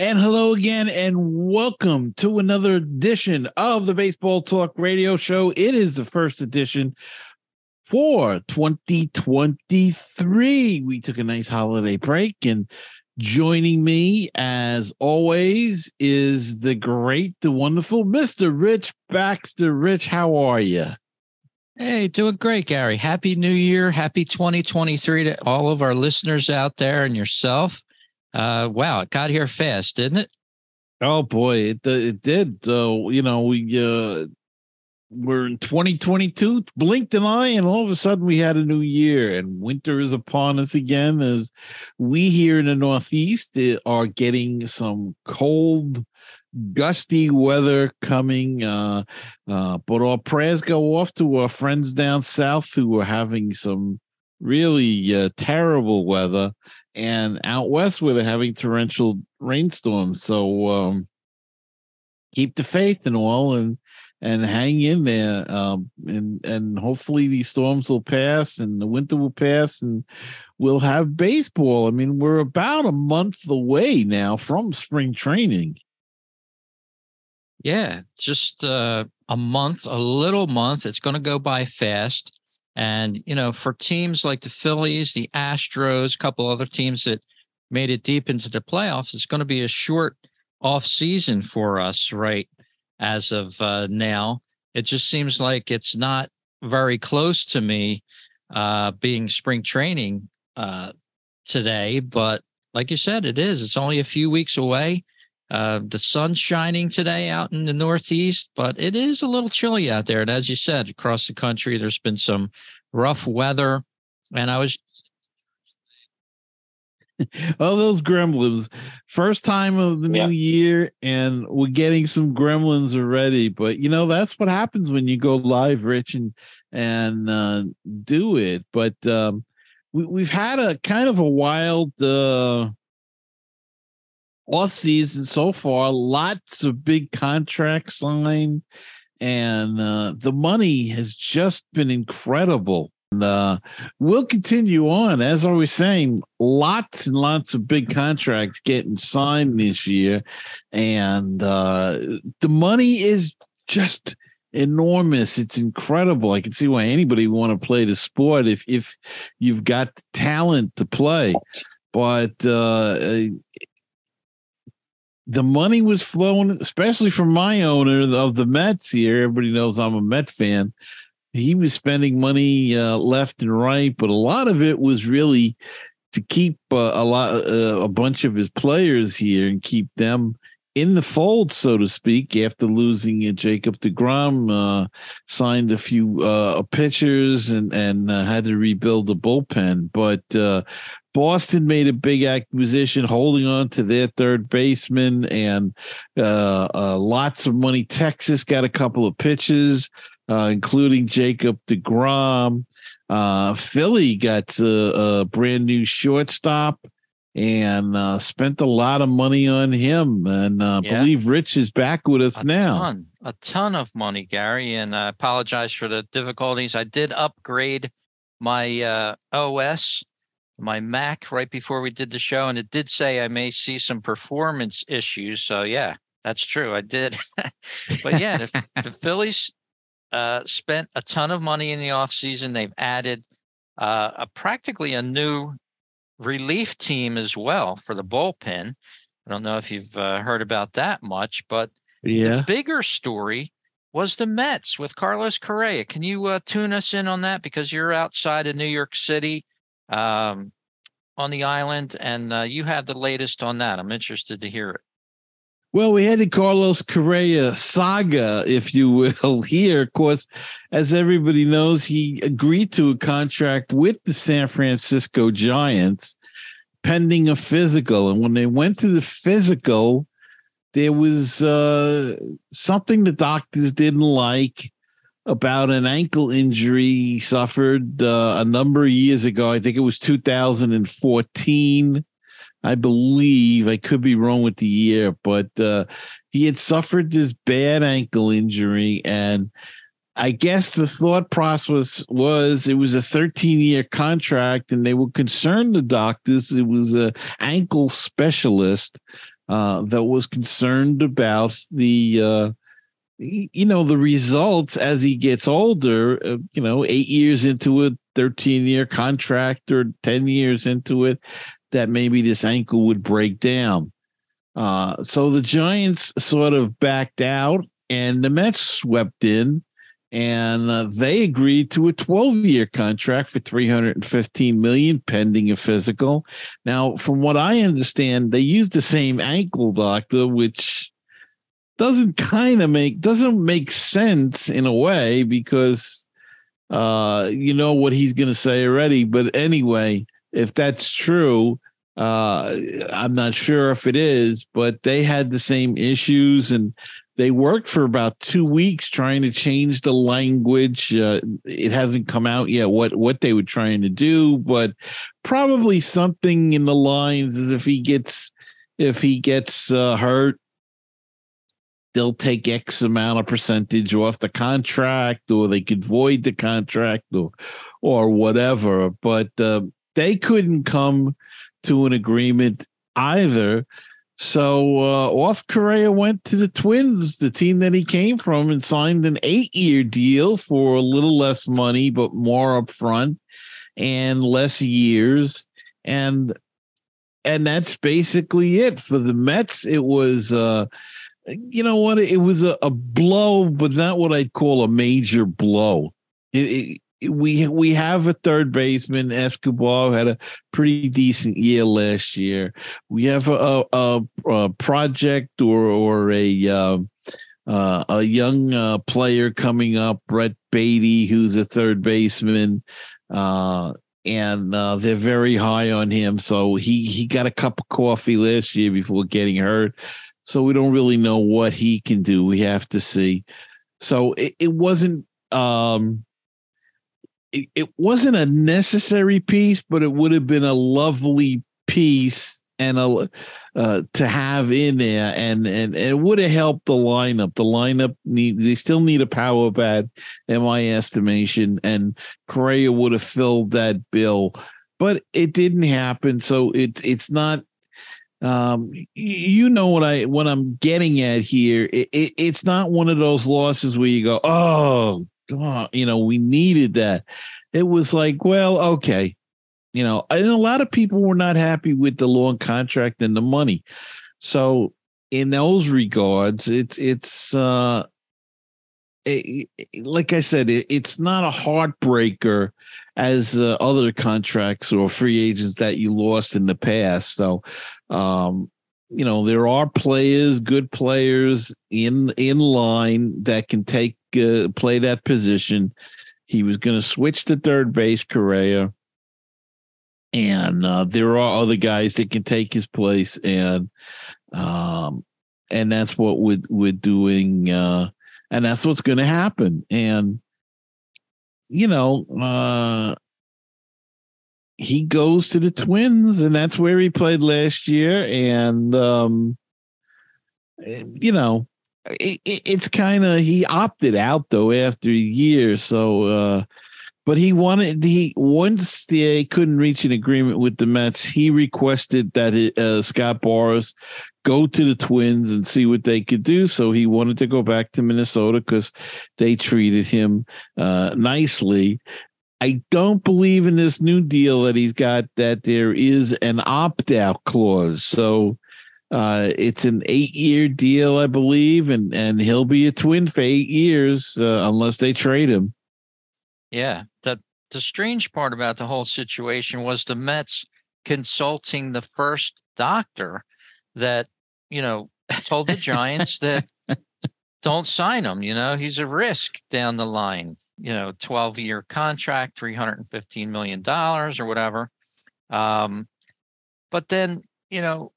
And hello again, and welcome to another edition of the Baseball Talk Radio Show. It is the first edition for 2023. We took a nice holiday break, and joining me, as always, is the great, the wonderful Mr. Rich Baxter. Rich, how are you? Hey, doing great, Gary. Happy New Year. Happy 2023 to all of our listeners out there and yourself. Uh, wow, it got here fast, didn't it? Oh boy, it it did. So uh, you know, we uh, we're in 2022, blinked an eye, and all of a sudden we had a new year, and winter is upon us again. As we here in the Northeast uh, are getting some cold, gusty weather coming. Uh, uh, but our prayers go off to our friends down south who are having some really uh, terrible weather and out west they're having torrential rainstorms. So um, keep the faith and all, and and hang in there. Um, and and hopefully these storms will pass, and the winter will pass, and we'll have baseball. I mean, we're about a month away now from spring training. Yeah, just uh, a month, a little month. It's going to go by fast. And, you know, for teams like the Phillies, the Astros, a couple other teams that made it deep into the playoffs, it's going to be a short off season for us, right? As of uh, now, it just seems like it's not very close to me uh, being spring training uh, today. But like you said, it is. It's only a few weeks away. Uh, the sun's shining today out in the Northeast, but it is a little chilly out there. And as you said, across the country, there's been some rough weather. And I was. oh, those gremlins. First time of the new year, and we're getting some gremlins already. But you know, that's what happens when you go live, Rich, and and uh, do it. But um, we, we've had a kind of a wild uh, off season so far. Lots of big contracts signed, and uh, the money has just been incredible. And, uh, we'll continue on. As I was saying, lots and lots of big contracts getting signed this year, and uh, the money is just enormous. It's incredible. I can see why anybody want to play the sport if if you've got talent to play. But uh, the money was flowing, especially from my owner of the Mets here. Everybody knows I'm a Met fan. He was spending money uh, left and right, but a lot of it was really to keep uh, a lot, uh, a bunch of his players here and keep them in the fold, so to speak. After losing uh, Jacob Degrom, uh, signed a few uh, pitchers and and had to rebuild the bullpen, but Boston made a big acquisition, holding on to their third baseman and uh, uh, lots of money. Texas got a couple of pitches, uh, including Jacob DeGrom. Uh, Philly got a, a, brand new shortstop and uh, spent a lot of money on him. And I uh, yeah. believe Rich is back with us a now. Ton, a ton of money, Gary. And I apologize for the difficulties. I did upgrade my OS my Mac right before we did the show, and it did say I may see some performance issues. So yeah, that's true. I did. but yeah, the, the Phillies uh, spent a ton of money in the offseason. They've added uh, a practically a new relief team as well for the bullpen. I don't know if you've uh, heard about that much, but yeah. the bigger story was the Mets with Carlos Correa. Can you uh, tune us in on that because you're outside of New York City? Um, on the island, and uh, you have the latest on that. I'm interested to hear it. Well, we had the Carlos Correa saga, if you will, here. Of course, as everybody knows, he agreed to a contract with the San Francisco Giants pending a physical. And when they went to the physical, there was uh, something the doctors didn't like about an ankle injury he suffered uh, a number of years ago. I think it was 2014. I believe I could be wrong with the year, but uh, he had suffered this bad ankle injury, and I guess the thought process was it was a 13 year contract, and they were concerned the doctors. It was a ankle specialist uh, that was concerned about the uh, you know the results as he gets older uh, you know 8 years into a 13 year contract or 10 years into it that maybe this ankle would break down. Uh, so the Giants sort of backed out and the Mets swept in and uh, they agreed to a 12 year contract for 315 million pending a physical. Now from what i understand they used the same ankle doctor which doesn't kind of make doesn't make sense in a way because uh you know what he's going to say already but anyway if that's true uh i'm not sure if it is but they had the same issues and they worked for about two weeks trying to change the language. Uh, it hasn't come out yet what what they were trying to do, but probably something in the lines as if he gets if he gets uh, hurt, they'll take X amount of percentage off the contract, or they could void the contract, or or whatever. But uh, they couldn't come to an agreement either so uh, off Correa went to the Twins, the team that he came from, and signed an eight-year deal for a little less money, but more upfront and less years. And and that's basically it for the Mets. It was uh you know what? It was a, a blow, but not what I'd call a major blow. It, it, we we have a third baseman. Escobar had a pretty decent year last year. We have a a, a project or or a uh, uh, a young uh, player coming up, Brett Baty, who's a third baseman, uh, and uh, they're very high on him. So he he got a cup of coffee last year before getting hurt. So we don't really know what he can do. We have to see. So it, it wasn't. Um, it, it wasn't a necessary piece, but it would have been a lovely piece and a uh, to have in there, and and, and it would have helped the lineup. The lineup need they still need a power bat, in my estimation, and Correa would have filled that bill, but it didn't happen. So it it's not. Um, you know what I what I'm getting at here. It, it, it's not one of those losses where you go, oh God, you know, we needed that. It was like, well, okay. You know, and a lot of people were not happy with the long contract and the money. So in those regards, it's it's uh it, like I said, it, it's not a heartbreaker as uh, other contracts or free agents that you lost in the past. So, um, you know, there are players, good players in in line that can take uh, play that position. He was going to switch to third base, Correa, and uh, there are other guys that can take his place, and um, and that's what we're we're doing, uh, and that's what's going to happen. And you know, uh, he goes to the Twins, and that's where he played last year, and um, you know it, it, it's kind of he opted out though after a year. So, uh, but he wanted he once they couldn't reach an agreement with the Mets, he requested that it, uh, Scott Boras go to the Twins and see what they could do. So he wanted to go back to Minnesota because they treated him uh, nicely. I don't believe in this new deal that he's got that there is an opt out clause. So uh, it's an eight year deal, I believe, and and he'll be a twin for eight years uh, unless they trade him. Yeah, the the strange part about the whole situation was the Mets consulting the first doctor that you know told the Giants that don't sign him. You know, he's a risk down the line. You know, twelve year contract, three hundred and fifteen million dollars or whatever. Um, but then you know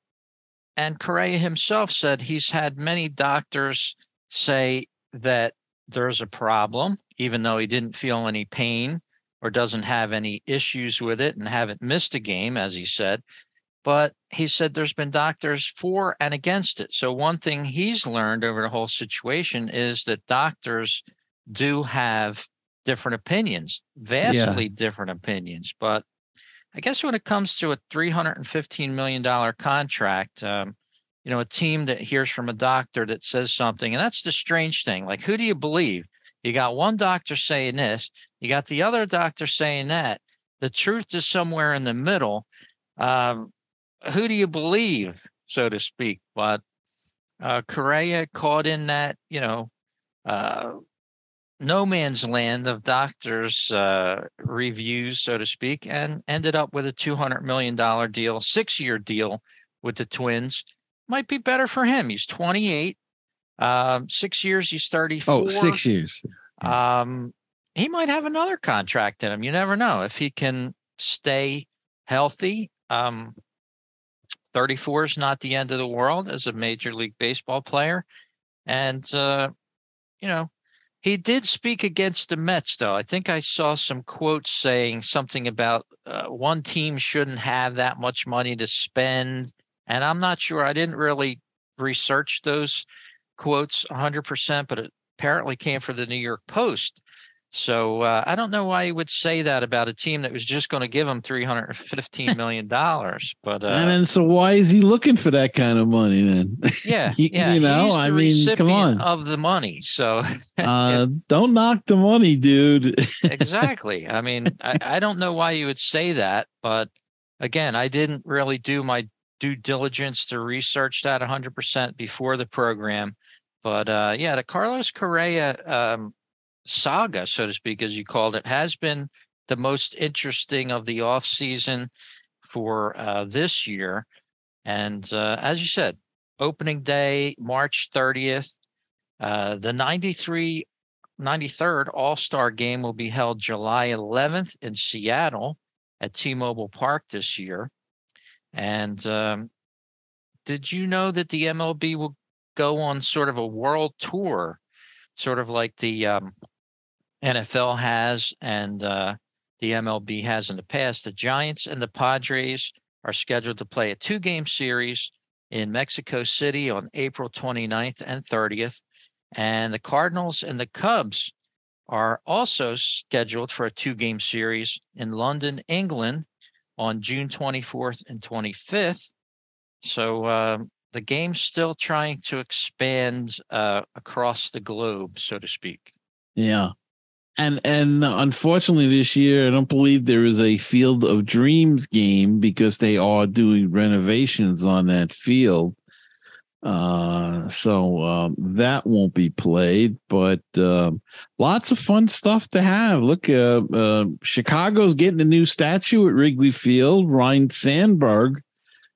and Correa himself said he's had many doctors say that there's a problem, even though he didn't feel any pain or doesn't have any issues with it and haven't missed a game, as he said. But he said there's been doctors for and against it. So, one thing he's learned over the whole situation is that doctors do have different opinions, vastly yeah. different opinions. But I guess when it comes to a $315 million contract, um, you know, a team that hears from a doctor that says something. And that's the strange thing. Like, who do you believe? You got one doctor saying this, you got the other doctor saying that. The truth is somewhere in the middle. Um, who do you believe, so to speak? But uh, Correa caught in that, you know, uh, no man's land of doctors' uh, reviews, so to speak, and ended up with a $200 million deal, six year deal with the Twins. Might be better for him. He's 28. Um, six years, he's 34. Oh, six years. Um, he might have another contract in him. You never know if he can stay healthy. Um, 34 is not the end of the world as a major league baseball player. And, uh, you know, he did speak against the Mets, though. I think I saw some quotes saying something about uh, one team shouldn't have that much money to spend. And I'm not sure. I didn't really research those quotes 100%, but it apparently came from the New York Post. So uh, I don't know why he would say that about a team that was just going to give him three hundred fifteen million dollars. But uh, and then so why is he looking for that kind of money then? Yeah, you, yeah. you know, I mean, come on, of the money. So uh, don't knock the money, dude. exactly. I mean, I, I don't know why you would say that, but again, I didn't really do my due diligence to research that 100% before the program. But uh, yeah, the Carlos Correa um, saga, so to speak, as you called it, has been the most interesting of the off season for uh, this year. And uh, as you said, opening day, March 30th, uh, the 93, 93rd All Star game will be held July 11th in Seattle at T Mobile Park this year. And um, did you know that the MLB will go on sort of a world tour, sort of like the um, NFL has and uh, the MLB has in the past. The Giants and the Padres are scheduled to play a two game series in Mexico City on April 29th and 30th. And the Cardinals and the Cubs are also scheduled for a two game series in London, England on June 24th and 25th. So um, the game's still trying to expand uh, across the globe, so to speak. Yeah. And and unfortunately this year I don't believe there is a Field of Dreams game because they are doing renovations on that field. Uh, so um, that won't be played, but uh, lots of fun stuff to have. Look, uh, uh, Chicago's getting a new statue at Wrigley Field. Ryne Sandberg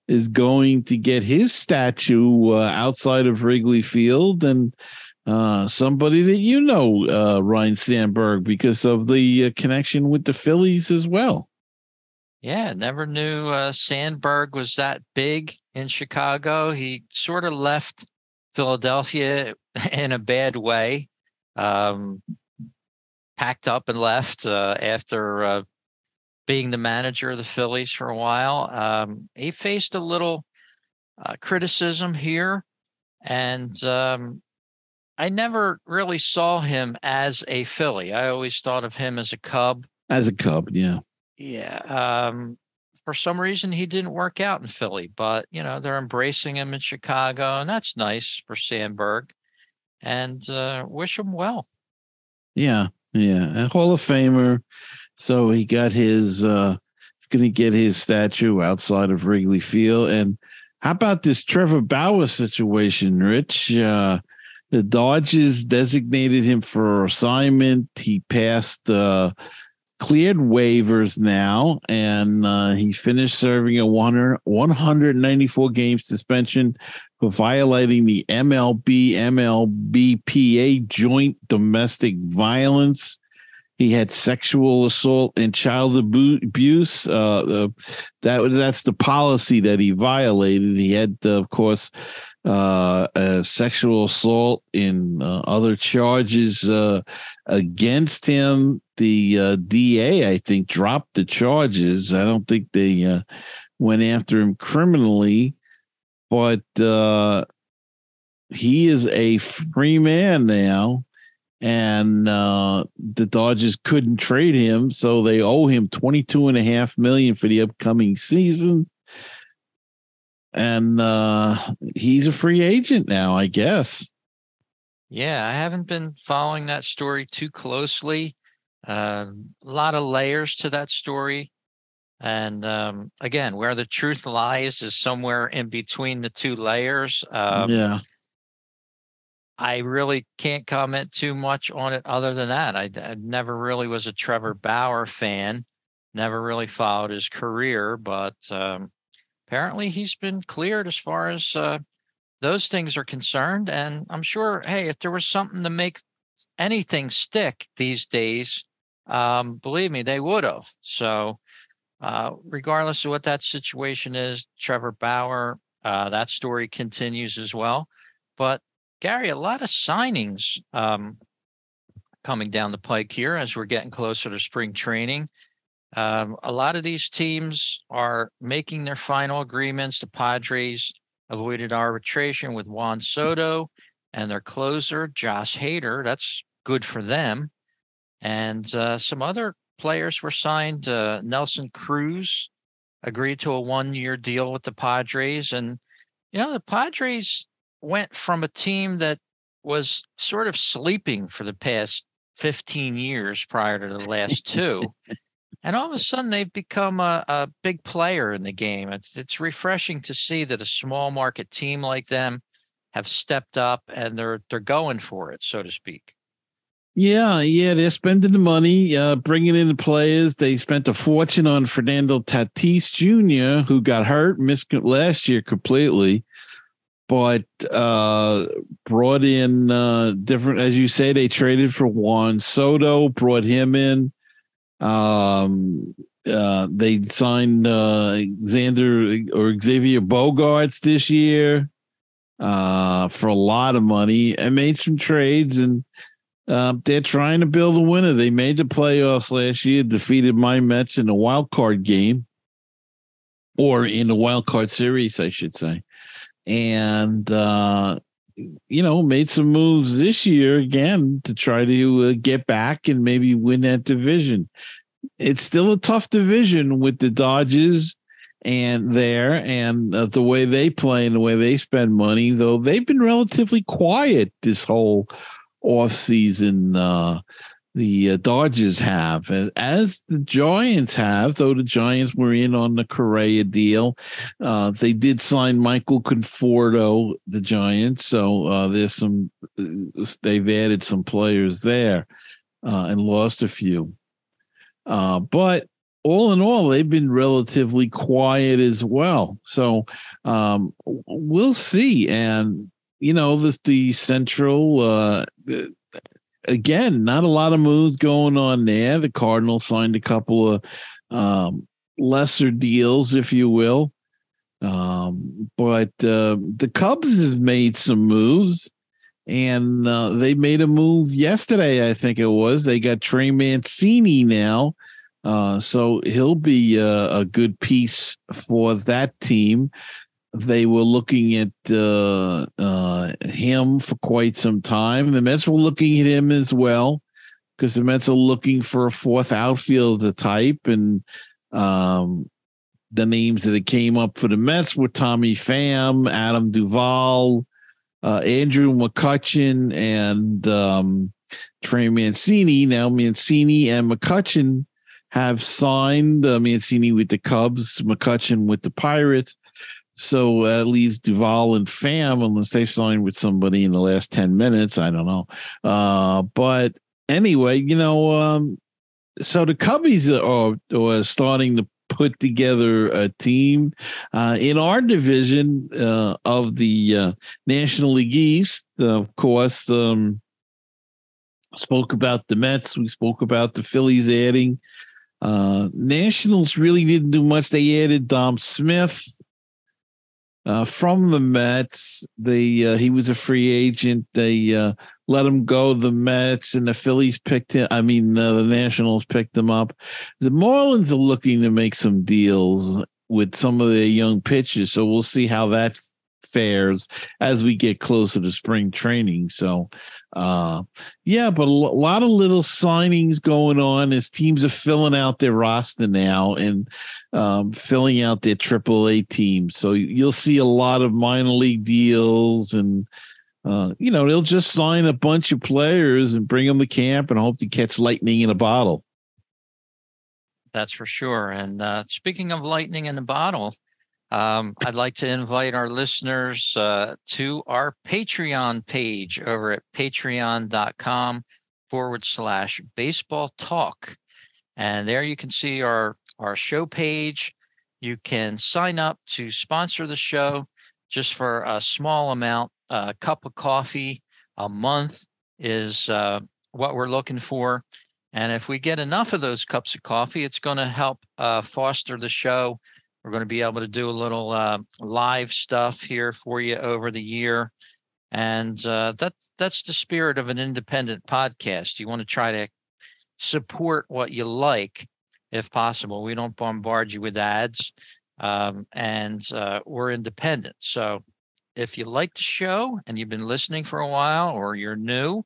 is going to get his statue uh, outside of Wrigley Field, and uh, somebody that you know, uh, Ryne Sandberg, because of the uh, connection with the Phillies as well. Yeah, never knew uh, Sandberg was that big in Chicago. He sort of left Philadelphia in a bad way, um, packed up and left uh, after uh, being the manager of the Phillies for a while. Um, he faced a little uh, criticism here, and um, I never really saw him as a Philly. I always thought of him as a Cub. As a Cub, yeah. Yeah. Um, for some reason, he didn't work out in Philly, but you know they're embracing him in Chicago, and that's nice for Sandberg. And uh, wish him well. Yeah, yeah, a Hall of Famer. So he got his. uh He's going to get his statue outside of Wrigley Field. And how about this Trevor Bauer situation, Rich? Uh, the Dodgers designated him for assignment. He passed uh, cleared waivers now, and uh, he finished serving a 100, 194 game suspension for violating the MLB MLBPA joint domestic violence. He had sexual assault and child abuse. Uh, uh, that that's the policy that he violated. He had, uh, of course, uh, sexual assault and uh, other charges uh, against him. The uh, DA, I think, dropped the charges. I don't think they uh, went after him criminally, but uh, he is a free man now. And uh, the Dodgers couldn't trade him, so they owe him twenty two and a half million for the upcoming season and uh, he's a free agent now, I guess. Yeah, I haven't been following that story too closely. Uh, a lot of layers to that story. And um, again, where the truth lies is somewhere in between the two layers. Um, yeah. I really can't comment too much on it other than that. I, I never really was a Trevor Bauer fan, never really followed his career, but um, apparently he's been cleared as far as uh, those things are concerned. And I'm sure, hey, if there was something to make anything stick these days, um, believe me, they would have. So, uh, regardless of what that situation is, Trevor Bauer, uh, that story continues as well. But Gary, a lot of signings um, coming down the pike here as we're getting closer to spring training. Um, a lot of these teams are making their final agreements. The Padres avoided arbitration with Juan Soto and their closer, Josh Hader. That's good for them. And uh, some other players were signed. Uh, Nelson Cruz agreed to a one year deal with the Padres. And, you know, the Padres went from a team that was sort of sleeping for the past 15 years prior to the last two. And all of a sudden they've become a, a big player in the game. It's it's refreshing to see that a small market team like them have stepped up and they're they're going for it, so to speak. Yeah, yeah, they're spending the money, uh, bringing in the players. They spent a fortune on Fernando Tatis Jr., who got hurt, missed last year completely but uh, brought in uh, different, as you say, they traded for Juan Soto, brought him in. Um, uh, they signed uh, Xander or Xavier Bogaerts this year uh, for a lot of money and made some trades. And uh, they're trying to build a winner. They made the playoffs last year, defeated my Mets in the wild card game or in the wild card series, I should say and uh, you know made some moves this year again to try to uh, get back and maybe win that division. It's still a tough division with the Dodgers and there and uh, the way they play and the way they spend money. Though they've been relatively quiet this whole off season. Uh, the uh, Dodgers have, as the Giants have, though the Giants were in on the Correa deal. Uh, they did sign Michael Conforto, the Giants, so uh, there's some. Uh, they've added some players there uh, and lost a few, uh, but all in all, they've been relatively quiet as well. So um, we'll see, and you know, this the Central again, not a lot of moves going on there. The Cardinals signed a couple of um, lesser deals, if you will. Um, but uh, the Cubs have made some moves, and uh, they made a move yesterday. I think it was. They got Trey Mancini now, uh, so he'll be a, a good piece for that team they were looking at uh, uh, him for quite some time. The Mets were looking at him as well because the Mets are looking for a fourth outfielder type. And um, the names that came up for the Mets were Tommy Pham, Adam Duvall, uh, Andrew McCutchen, and um, Trey Mancini. Now, Mancini and McCutchen have signed uh, Mancini with the Cubs, McCutchen with the Pirates. So that leaves Duvall and Pham, unless they've signed with somebody in the last 10 minutes. I don't know. Uh, but anyway, you know, um, so the Cubbies are, are starting to put together a team uh, in our division uh, of the uh, National League East. of course, um, spoke about the Mets. We spoke about the Phillies adding. Uh, Nationals really didn't do much. They added Dom Smith uh, from the Mets. They uh, he was a free agent. They uh, let him go. The Mets and the Phillies picked him. I mean, uh, the Nationals picked him up. The Marlins are looking to make some deals with some of their young pitchers, so we'll see how that fares as we get closer to spring training. So, uh, yeah, but a lot of little signings going on as teams are filling out their roster now and um, filling out their AAA teams. So you'll see a lot of minor league deals and. Uh, you know, they'll just sign a bunch of players and bring them to camp and hope to catch lightning in a bottle. That's for sure. And uh, speaking of lightning in a bottle, um, I'd like to invite our listeners uh, to our Patreon page over at patreon.com forward slash baseball talk. And there you can see our, our show page. You can sign up to sponsor the show just for a small amount. A cup of coffee a month is uh, what we're looking for. And if we get enough of those cups of coffee, it's going to help uh, foster the show. We're going to be able to do a little uh, live stuff here for you over the year. And uh, that, that's the spirit of an independent podcast. You want to try to support what you like if possible. We don't bombard you with ads, um, and uh, we're independent. So if you like the show and you've been listening for a while or you're new,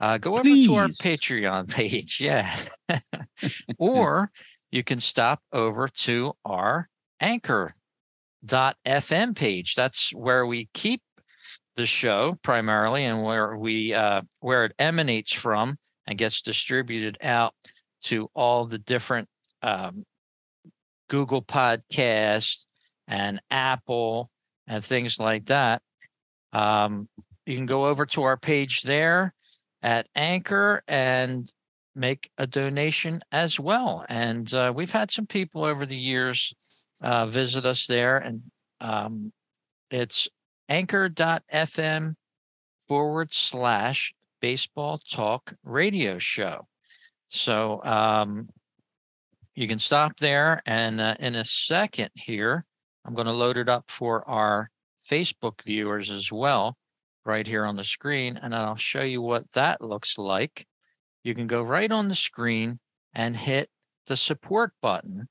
uh, go over Please. to our Patreon page. Yeah. or you can stop over to our anchor.fm page. That's where we keep the show primarily and where we uh, where it emanates from and gets distributed out to all the different um, Google Podcasts and Apple and things like that. Um, you can go over to our page there at Anchor and make a donation as well. And uh, we've had some people over the years uh, visit us there, and um, it's anchor.fm forward slash baseball talk radio show. So um, you can stop there. And uh, in a second here, I'm going to load it up for our Facebook viewers as well right here on the screen, and I'll show you what that looks like. You can go right on the screen and hit the support button,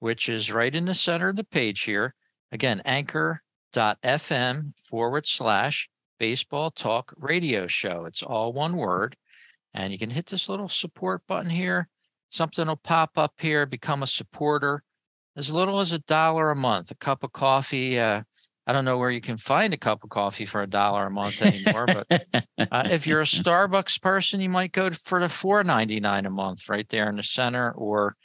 which is right in the center of the page here. Again, anchor.fm forward slash baseball talk radio show. It's all one word. And you can hit this little support button here. Something will pop up here, become a supporter as little as a dollar a month, a cup of coffee, uh, I don't know where you can find a cup of coffee for a dollar a month anymore, but uh, if you're a Starbucks person, you might go for the four ninety nine a month right there in the center, or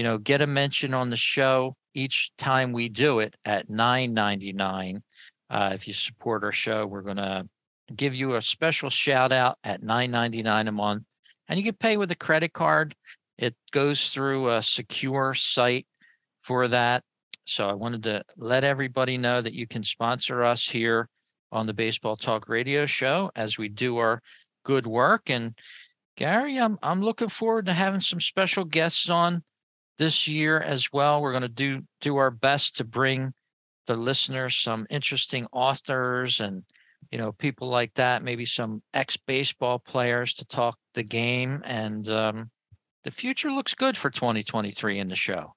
you know, get a mention on the show each time we do it at nine ninety nine. Uh, if you support our show, we're gonna give you a special shout out at nine ninety nine a month, and you can pay with a credit card. It goes through a secure site for that so I wanted to let everybody know that you can sponsor us here on the Baseball Talk Radio Show as we do our good work. And Gary, I'm I'm looking forward to having some special guests on this year as well. We're going to do do our best to bring the listeners some interesting authors and you know people like that, maybe some ex baseball players to talk the game. And um, the future looks good for 2023 in the show.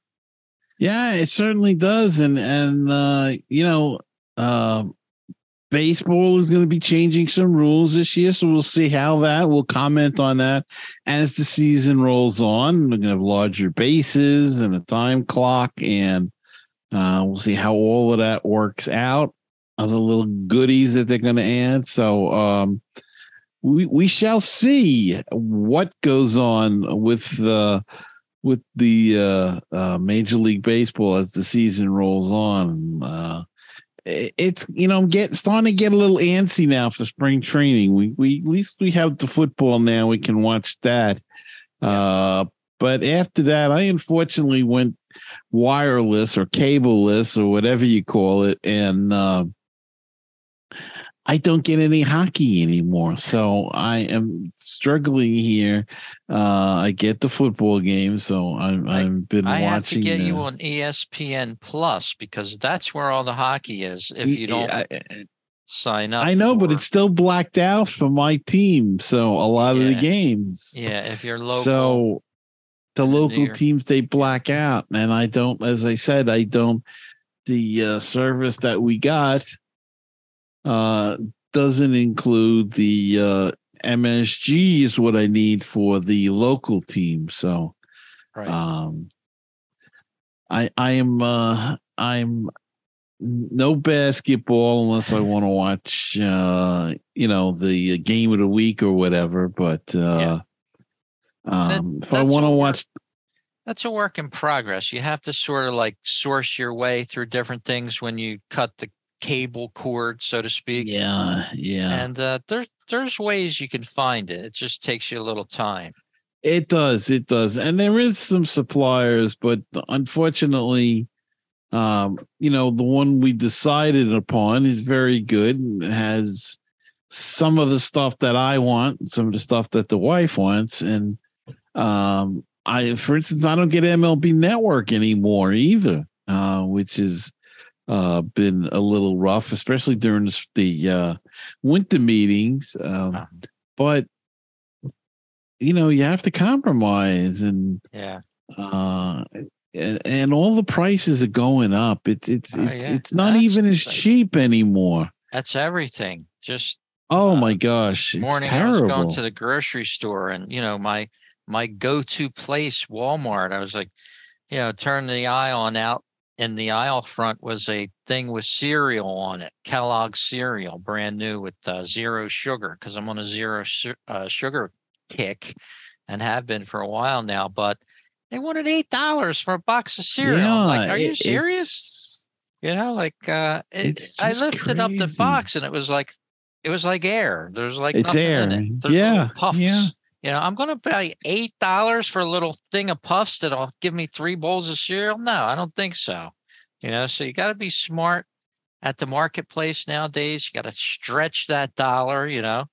Yeah, it certainly does, and and uh, you know, uh, baseball is going to be changing some rules this year, so we'll see how that. We'll comment on that as the season rolls on. We're going to have larger bases and a time clock, and uh, we'll see how all of that works out. Other little goodies that they're going to add. So um, we we shall see what goes on with the. Uh, with the uh, uh, Major League Baseball as the season rolls on. It's you know get starting to get a little antsy now for spring training. We we at least we have the football now. We can watch that. Uh, but after that, I unfortunately went wireless or cableless or whatever you call it, and uh, I don't get any hockey anymore. So I am struggling here. Uh, I get the football game, so I'm, I, have been I watching. I have to get the, you on ESPN Plus because that's where all the hockey is. If you don't I, sign up, I know, for, but it's still blacked out for my team. So a lot yeah, of the games. Yeah, if you're local. So the local teams they black out, and I don't. As I said, I don't. The uh, service that we got uh, doesn't include the uh, MSG is what I need for the local team. So, Right. um, I I am uh, I'm no basketball unless I want to watch uh, you know the game of the week or whatever. But uh, um, if I want to watch, That's a work in progress. You have to sort of like source your way through different things when you cut the cable cord, so to speak. yeah, yeah, And uh, there, there's ways you can find it. It just takes you a little time. It does, it does. And there is some suppliers, but unfortunately, um, you know, the one we decided upon is very good and has some of the stuff that I want, some of the stuff that the wife wants. And um, I for instance, I don't get MLB network anymore either, uh, which has uh been a little rough, especially during the, the uh winter meetings. Um, Uh, but you know you have to compromise and yeah. uh and, and all the prices are going up it's it's Oh, it's, yeah. it's not That's even as like- cheap anymore That's everything. Just oh my gosh it's morning I was going to the grocery store and you know my my go-to place Walmart I was like you know turn the aisle on out in the aisle front was a thing with cereal on it Kellogg cereal brand new with uh, zero sugar because I'm on a zero su- uh, sugar kick and have been for a while now but they wanted eight dollars for a box of cereal I'm like are you serious you know like uh it, I lifted up the box and it was like it was like air. There's like It's nothing in air. it. There's Yeah, puffs. yeah. You know, I'm gonna pay eight dollars for a little thing of puffs that'll give me three bowls of cereal. No, I don't think so. You know, so you got to be smart at the marketplace nowadays. You got to stretch that dollar. You know,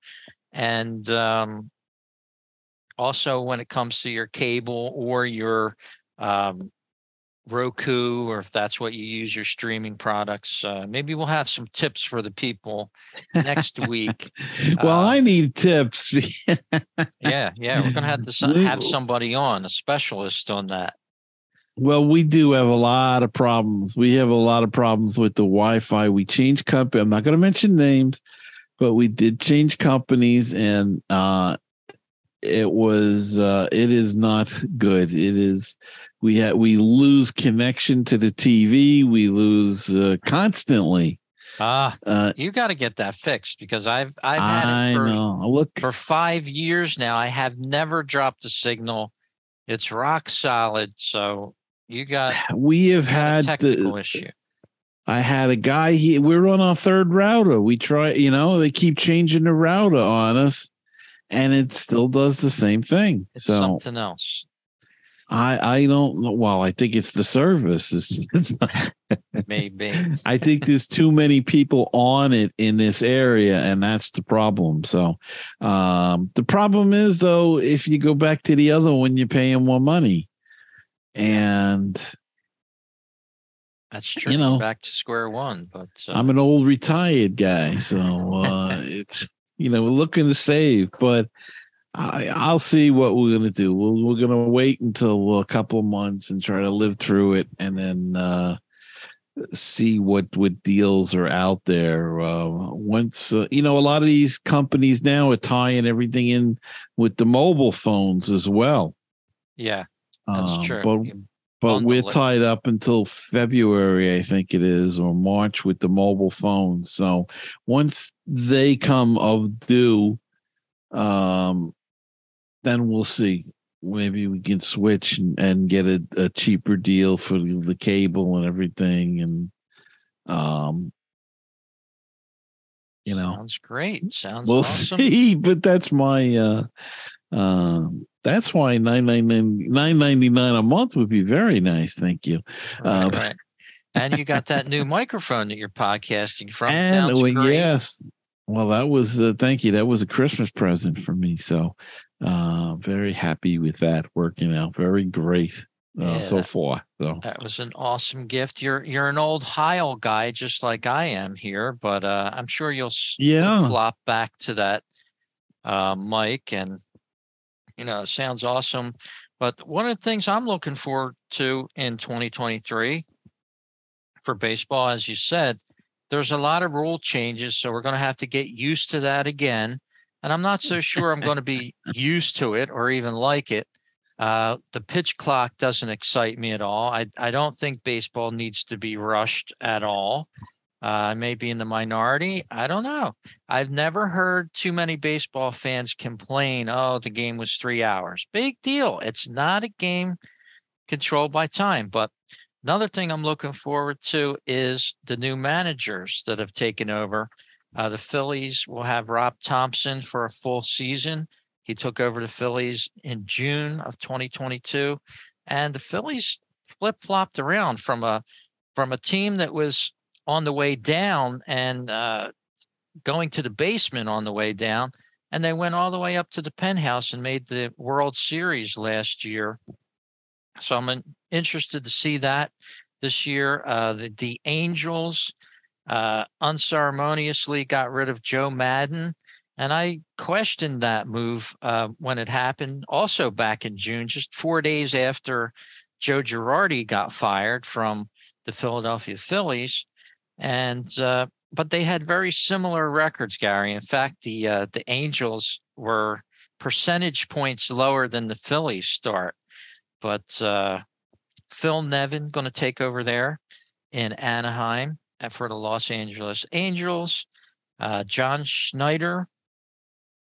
and um, also when it comes to your cable or your um, Roku, or if that's what you use your streaming products, uh, maybe we'll have some tips for the people next week. well Uh, i need tips Yeah, yeah, we're gonna have to have somebody on, a specialist on that. Well, we do have a lot of problems. We have a lot of problems with the Wi-Fi. We change company. I'm not going to mention names, but we did change companies, and uh, it was uh, it is not good. It is we ha- we lose connection to the TV. We lose uh, constantly. Ah, Uh, you got to get that fixed because I've I've had it for. Look, for five years now. I have never dropped a signal. It's rock solid. So you got, we have had technical the, issue. I had a guy he we're on our third router. We try, you know, they keep changing the router on us and it still does the same thing. It's so something else. I I don't know. Well, I think it's the service. It's, it's not- Maybe. I think there's too many people on it in this area, and that's the problem. So um the problem is though, if you go back to the other one, you're paying more money. And That's true. You know, back to square one. But uh, I'm an old retired guy, so uh, it's you know we're looking to save, but I, I'll see what we're gonna do. We'll, we're gonna wait until a couple of months and try to live through it, and then uh, see what what deals are out there. Uh, once uh, you know, a lot of these companies now are tying everything in with the mobile phones as well. yeah, that's Um, true. But You- but we're tied up until February, I think it is, or March with the mobile phones. So once they come of due, um, then we'll see. Maybe we can switch and, and get a, a cheaper deal for the, cable and everything. And, um, you know, Sounds great. Sounds we'll awesome. see. But that's my, uh, um, that's why nine nine nine nine ninety nine a month would be very nice. Thank you. Right, Uh, right. And you got that new microphone that you're podcasting from. and well, yes well that was uh, thank you that was a christmas present for me so uh very happy with that working out very great uh, Yeah, so that- far so That was an awesome gift. You're you're an old Heil guy, just like I am here, but uh, I'm sure you'll Yeah. flop back to that uh, mic, and you know, it sounds awesome. But one of the things I'm looking forward to in 2023 for baseball, as you said, there's a lot of rule changes, so we're going to have to get used to that again. And I'm not so sure I'm going to be used to it or even like it. Uh, the pitch clock doesn't excite me at all. I I don't think baseball needs to be rushed at all. Uh, I may be in the minority. I don't know. I've never heard too many baseball fans complain, oh, the game was three hours. Big deal. It's not a game controlled by time. But another thing I'm looking forward to is the new managers that have taken over. Uh, the Phillies will have Rob Thompson for a full season. He took over the Phillies in June of 2022, and the Phillies flip flopped around from a from a team that was on the way down and uh, going to the basement on the way down, and they went all the way up to the penthouse and made the World Series last year. So I'm interested to see that this year. Uh, the, the Angels uh, unceremoniously got rid of Joe Maddon. and I questioned that move uh, when it happened, also back in June, just four days after Joe Girardi got fired from the Philadelphia Phillies. And uh, but they had very similar records, Gary. In fact, the uh, the Angels were percentage points lower than the Phillies start. But uh, Phil Nevin going to take over there in Anaheim for the Los Angeles Angels. Uh, John Schneider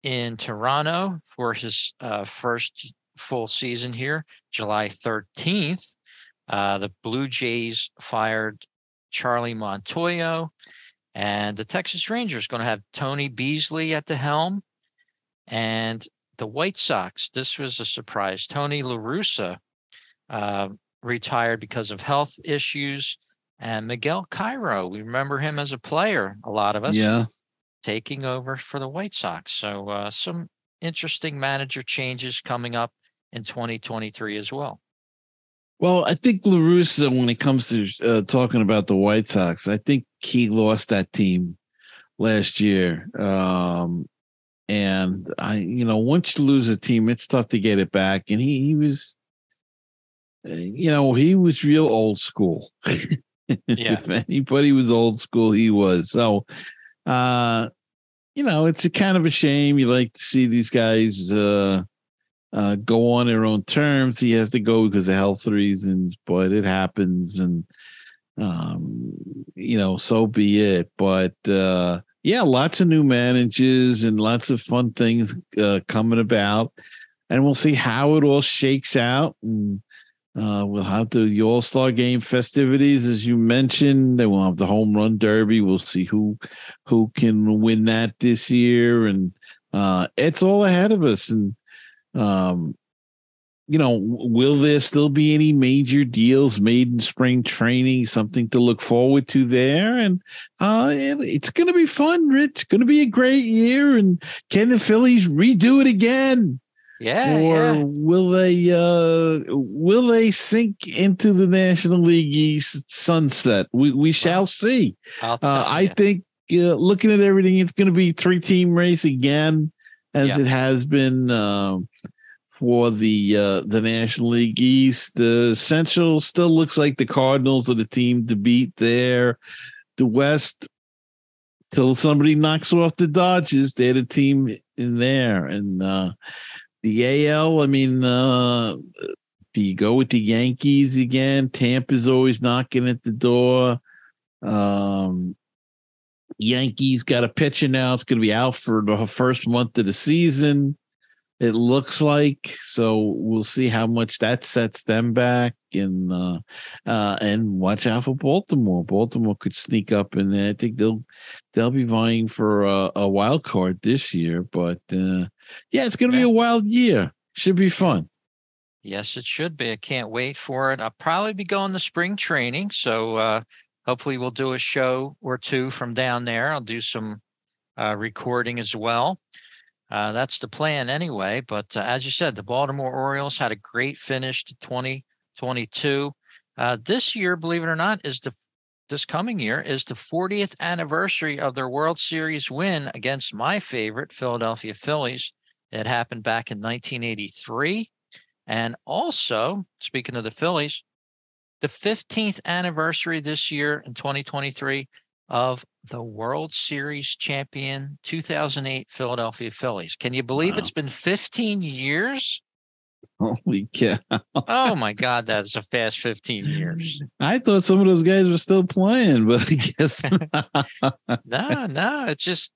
in Toronto for his uh, first full season here, July 13th. Uh, the Blue Jays fired Charlie Montoyo, and the Texas Rangers going to have Tony Beasley at the helm. And the White Sox, this was a surprise. Tony LaRussa uh, retired because of health issues. And Miguel Cairo, we remember him as a player, a lot of us. Yeah taking over for the White Sox. So uh, some interesting manager changes coming up in 2023 as well. Well, I think LaRussa, when it comes to uh, talking about the White Sox, I think he lost that team last year. Um, and I, you know, once you lose a team, it's tough to get it back. And he, he was, uh, you know, he was real old school. yeah. if anybody was old school, he was. So uh, you know, it's a kind of a shame. You like to see these guys uh, uh, go on their own terms. He has to go because of health reasons, but it happens, and um, you know, so be it. But uh, yeah, lots of new managers and lots of fun things uh, coming about, and we'll see how it all shakes out. And uh, we'll have the, All Star Game festivities, as you mentioned. Then we'll have the Home Run Derby. We'll see who who can win that this year, and uh, it's all ahead of us. And um, you know, will there still be any major deals made in spring training? Something to look forward to there, and uh, it, it's going to be fun, Rich. Going to be a great year, and can the Phillies redo it again? Yeah. Or yeah. will they uh will they sink into the National League East sunset? We we shall see. Uh, I think uh, looking at everything, it's going to be three team race again, as yeah. it has been um, for the uh, the National League East. The Central still looks like the Cardinals are the team to beat there. The West, till somebody knocks off the Dodgers, they're the team in there, and uh, the AL, I mean, uh, do you go with the Yankees again? Tampa's always knocking at the door. Um, Yankees got a pitcher now. It's going to be out for the first month of the season. It looks like so. We'll see how much that sets them back, and uh, uh, and watch out for Baltimore. Baltimore could sneak up, and I think they'll they'll be vying for a, a wild card this year. But uh, yeah, it's going to be a wild year. Should be fun. Yes, it should be. I can't wait for it. I'll probably be going to spring training. So uh, hopefully we'll do a show or two from down there. I'll do some uh, recording as well. Uh, that's the plan anyway. But uh, as you said, the Baltimore Orioles had a great finish to 2022. Uh, this year, believe it or not, is the this coming year is the 40th anniversary of their World Series win against my favorite Philadelphia Phillies. It happened back in 1983. And also, speaking of the Phillies, the 15th anniversary this year in 2023 of the World Series champion 2008 Philadelphia Phillies. Can you believe Wow. it's been 15 years? Holy cow. Oh my God, that's a fast 15 years. I thought some of those guys were still playing, but I guess No, no, it's just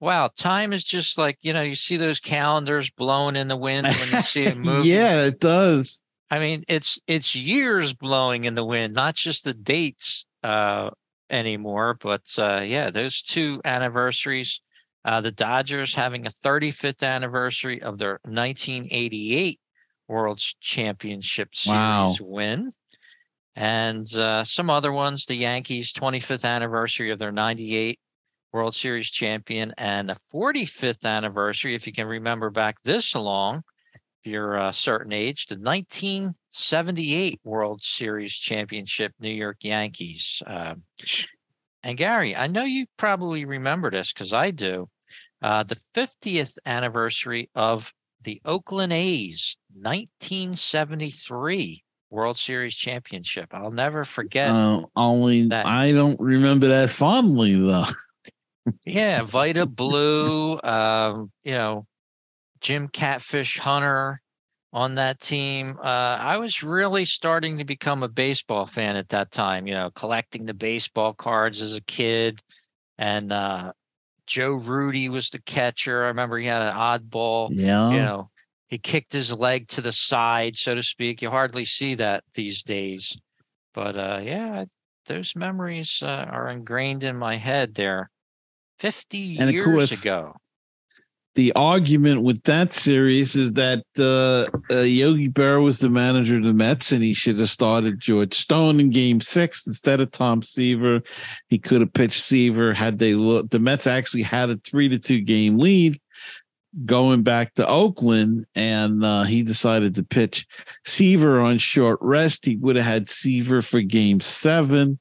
wow. Time is just like you know, you see those calendars blowing in the wind when you see it moving. yeah, it does. I mean, it's it's years blowing in the wind, not just the dates uh, anymore. But uh, yeah, those two anniversaries. Uh, the Dodgers having a 35th anniversary of their 1988 World Championship Series Wow. win, and uh, some other ones. The Yankees 25th anniversary of their 98 World Series champion, and a 45th anniversary, if you can remember back this long if you're a certain age, the 1978 World Series Championship New York Yankees. Um, and Gary, I know you probably remember this because I do. Uh, the 50th anniversary of the Oakland A's 1973 World Series Championship. I'll never forget. Uh, only that- I don't remember that fondly though. Yeah, Vida Blue, um, you know, Jim Catfish Hunter on that team. Uh, I was really starting to become a baseball fan at that time, you know, collecting the baseball cards as a kid. And uh, Joe Rudi was the catcher. I remember he had an oddball, Yeah. you know, he kicked his leg to the side, so to speak. You hardly see that these days. But uh, yeah, those memories uh, are ingrained in my head there. 50 And years course, ago. The argument with that series is that uh, uh, Yogi Berra was the manager of the Mets, and he should have started George Stone in Game Six instead of Tom Seaver. He could have pitched Seaver had they looked. The Mets actually had a three to two game lead going back to Oakland, and uh, he decided to pitch Seaver on short rest. He would have had Seaver for Game Seven,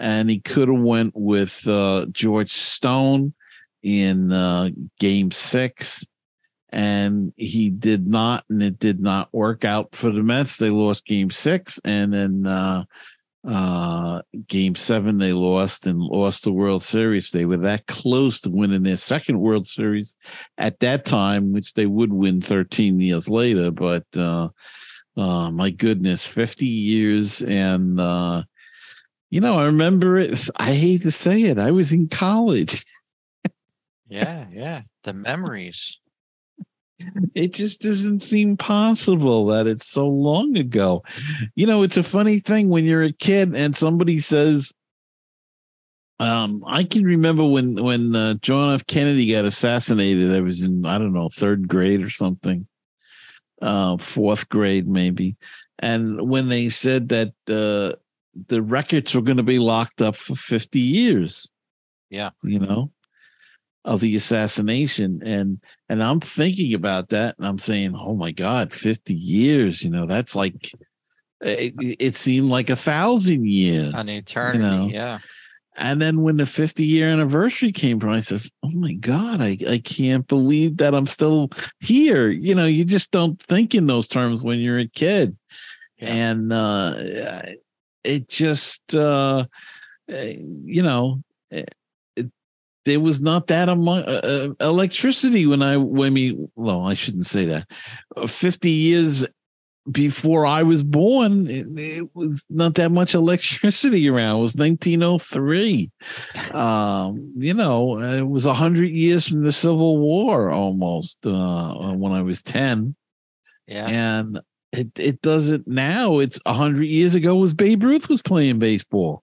and he could have went with uh, George Stone in uh, game six and he did not and it did not work out for the mets. They lost game six and then uh uh game seven they lost and lost the world series. They were that close to winning their second world series at that time which they would win 13 years later but uh uh my goodness 50 years and uh you know i remember it. I hate to say it i was in college Yeah, yeah. The memories. it just doesn't seem possible that it's so long ago. You know, it's a funny thing when you're a kid and somebody says, um, I can remember when when uh, John F. Kennedy got assassinated. I was in I don't know third grade or something, uh, fourth grade maybe, and when they said that uh, the records were going to be locked up for fifty years. Yeah. you know, of the assassination, and and I'm thinking about that, and I'm saying, oh my God, fifty years. You know, that's like. It, it seemed like a thousand years. An eternity. know, yeah. And then when the 50 year anniversary came from, I says, Oh my God, I, I can't believe that I'm still here. You know, you just don't think in those terms when you're a kid. Yeah. And uh it just uh eh, you know, it, there was not that among uh, uh, electricity when I when me well, I shouldn't say that. Uh, 50 years before I was born, it, it was not that much electricity around. It was 1903. Um, you know, it was 100 years from the Civil War almost uh, when I was 10. Yeah. And it, it doesn't now. It's 100 years ago was Babe Ruth was playing baseball.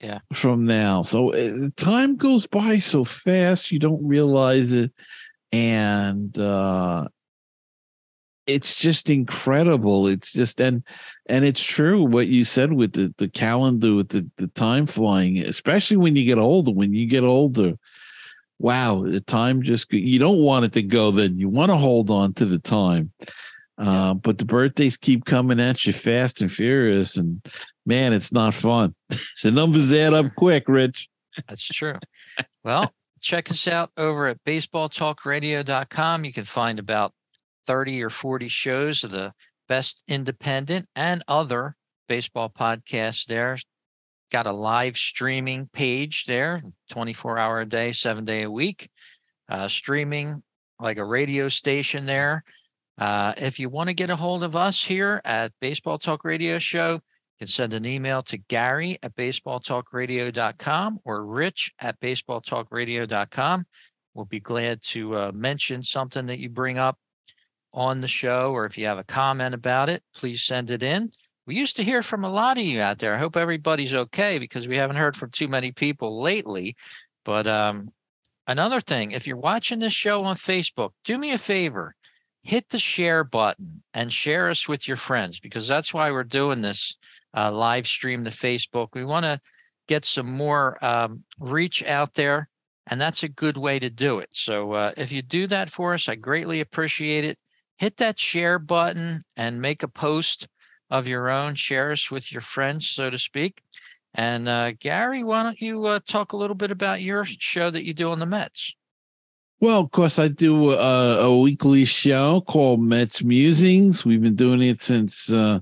Yeah. From now. So uh, time goes by so fast, you don't realize it. And, uh, it's just incredible. It's just and and it's true what you said with the the calendar with the the time flying, especially when you get older. When you get older, wow, the time just you don't want it to go. Then you want to hold on to the time. Uh, but the birthdays keep coming at you fast and furious, and man, it's not fun. the numbers add up quick, Rich. That's true. well, check us out over at baseballtalkradio.com. You can find about 30 or 40 shows of the best independent and other baseball podcasts there. got a live streaming page there, 24 hour a day, seven day a week, uh, streaming like a radio station there. Uh, if you want to get a hold of us here at Baseball Talk Radio Show, you can send an email to Gary at baseballtalkradio.com or Rich at baseballtalkradio.com. We'll be glad to uh, mention something that you bring up on the show, or if you have a comment about it, please send it in. We used to hear from a lot of you out there. I hope everybody's okay because we haven't heard from too many people lately. But um, another thing, if you're watching this show on Facebook, do me a favor hit the share button and share us with your friends because that's why we're doing this uh, live stream to Facebook. We want to get some more um, reach out there, and that's a good way to do it. So uh, if you do that for us, I greatly appreciate it. Hit that share button and make a post of your own. Share us with your friends, so to speak. And uh, Gary, why don't you uh, talk a little bit about your show that you do on the Mets? Well, of course, I do a, a, weekly show called Mets Musings. We've been doing it since uh,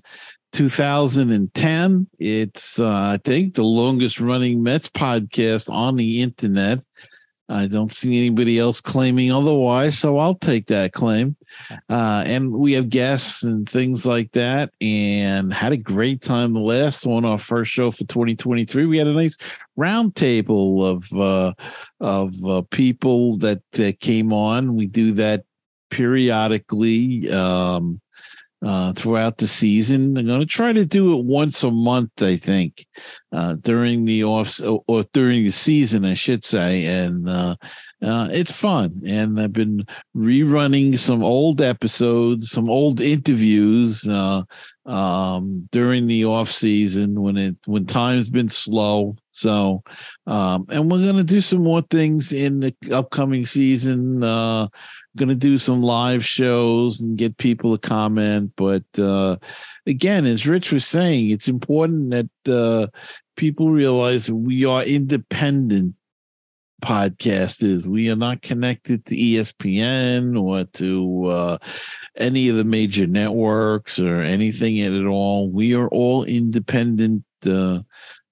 2010. It's, uh, I think, the longest running Mets podcast on the internet. I don't see anybody else claiming otherwise, so I'll take that claim. Uh, and we have guests and things like that, and had a great time the last one, our first show for 2023. We had a nice roundtable of uh, of uh, people that came on. We do that periodically. Um, uh, throughout the season. I'm going to try to do it once a month, I think, uh, during the off or during the season, I should say. And uh, uh, it's fun. And I've been rerunning some old episodes, some old interviews uh, um, during the off season when it when time's been slow. So, um, and we're going to do some more things in the upcoming season. Uh, going to do some live shows and get people to comment. But uh, again, as Rich was saying, it's important that uh, people realize we are independent podcasters. We are not connected to ESPN or to uh, any of the major networks or anything at all. We are all independent uh,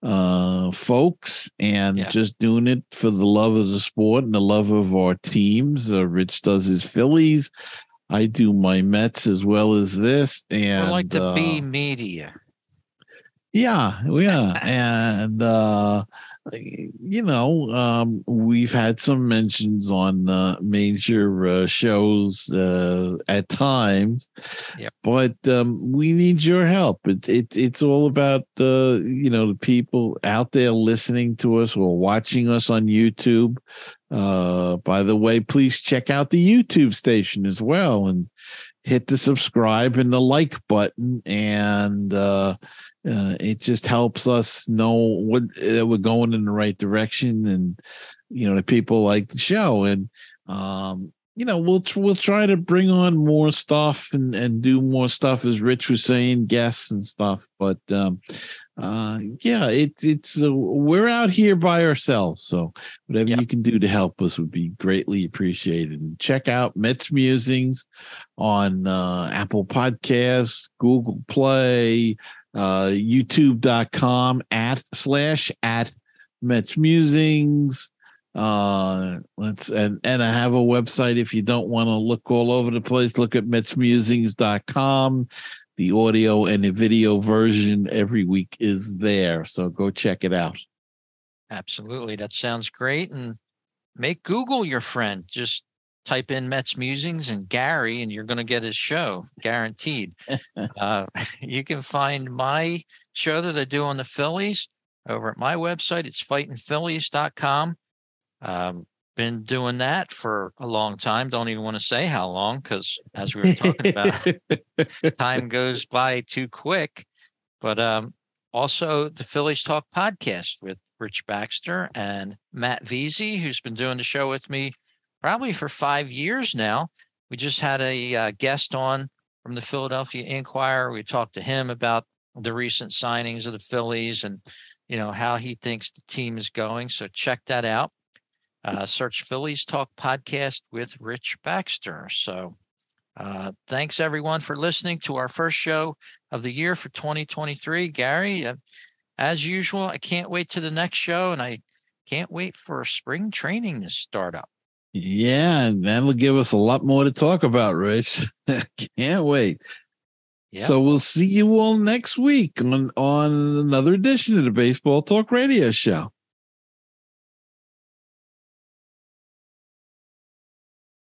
uh, folks and yeah. just doing it for the love of the sport and the love of our teams. Uh, Rich does his Phillies. I do my Mets as well as this. And We're like the uh, B media. Yeah, yeah. and uh you know, um, we've had some mentions on uh, major uh, shows uh, at times, yep. but um, we need your help. It, it, it's all about the you know the people out there listening to us or watching us on YouTube. Uh, by the way, please check out the YouTube station as well and hit the subscribe and the like button and uh, uh, it just helps us know what we're going in the right direction and you know the people like the show. And um you know we'll we'll try to bring on more stuff and and do more stuff as rich was saying guests and stuff. But um uh yeah it's it's uh, we're out here by ourselves so whatever yep. you can do to help us would be greatly appreciated and check out mets musings on uh apple podcasts google play uh, youtube.com at slash at Mets Musings. Uh, let's and and I have a website if you don't want to look all over the place, look at metsmusings.com. The audio and the video version every week is there. So go check it out. Absolutely. That sounds great. And make Google your friend. Just type in Mets Musings and Gary, and you're going to get his show guaranteed. uh, you can find my show that I do on the Phillies over at my website. It's fightingphillies.com. Um, been doing that for a long time. Don't even want to say how long because, as we were talking about, time goes by too quick. But um, also the Phillies Talk podcast with Rich Baxter and Matt Veasey, who's been doing the show with me probably for five years now. We just had a uh, guest on from the Philadelphia Inquirer. We talked to him about the recent signings of the Phillies and you know how he thinks the team is going. So check that out. Uh, search Phillies Talk Podcast with Rich Baxter. So uh, thanks everyone for listening to our first show of the year for 2023. Gary, uh, as usual, I can't wait to the next show, and I can't wait for spring training to start up. Yeah, and that'll give us a lot more to talk about, Rich. can't wait. Yep. So we'll see you all next week on on another edition of the Baseball Talk Radio Show.